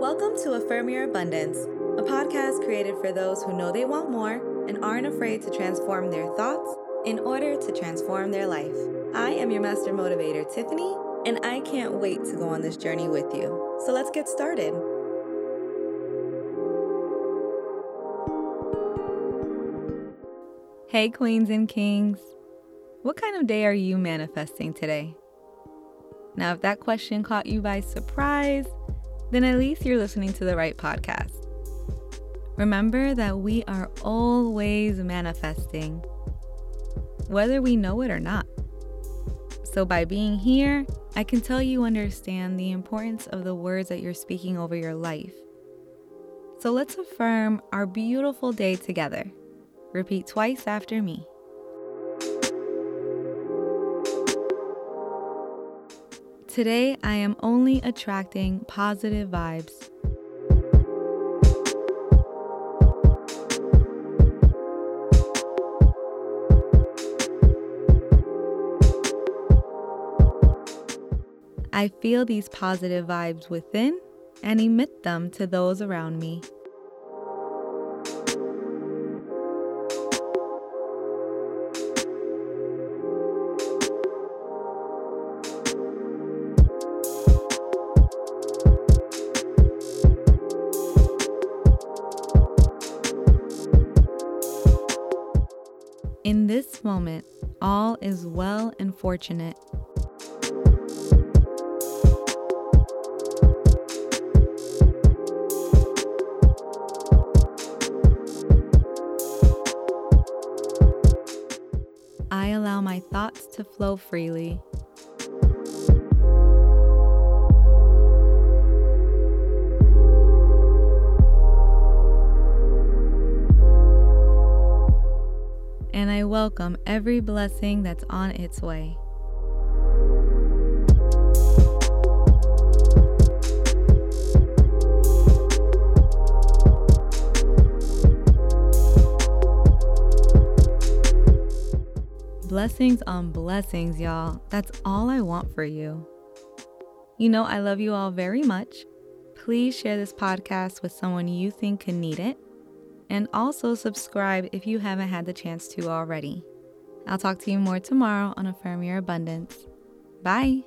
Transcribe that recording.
Welcome to Affirm Your Abundance, a podcast created for those who know they want more and aren't afraid to transform their thoughts in order to transform their life. I am your master motivator, Tiffany, and I can't wait to go on this journey with you. So let's get started. Hey, queens and kings. What kind of day are you manifesting today? Now, if that question caught you by surprise, then at least you're listening to the right podcast. Remember that we are always manifesting, whether we know it or not. So, by being here, I can tell you understand the importance of the words that you're speaking over your life. So, let's affirm our beautiful day together. Repeat twice after me. Today, I am only attracting positive vibes. I feel these positive vibes within and emit them to those around me. In this moment, all is well and fortunate. I allow my thoughts to flow freely. And I welcome every blessing that's on its way. Blessings on blessings, y'all. That's all I want for you. You know, I love you all very much. Please share this podcast with someone you think could need it. And also subscribe if you haven't had the chance to already. I'll talk to you more tomorrow on Affirm Your Abundance. Bye.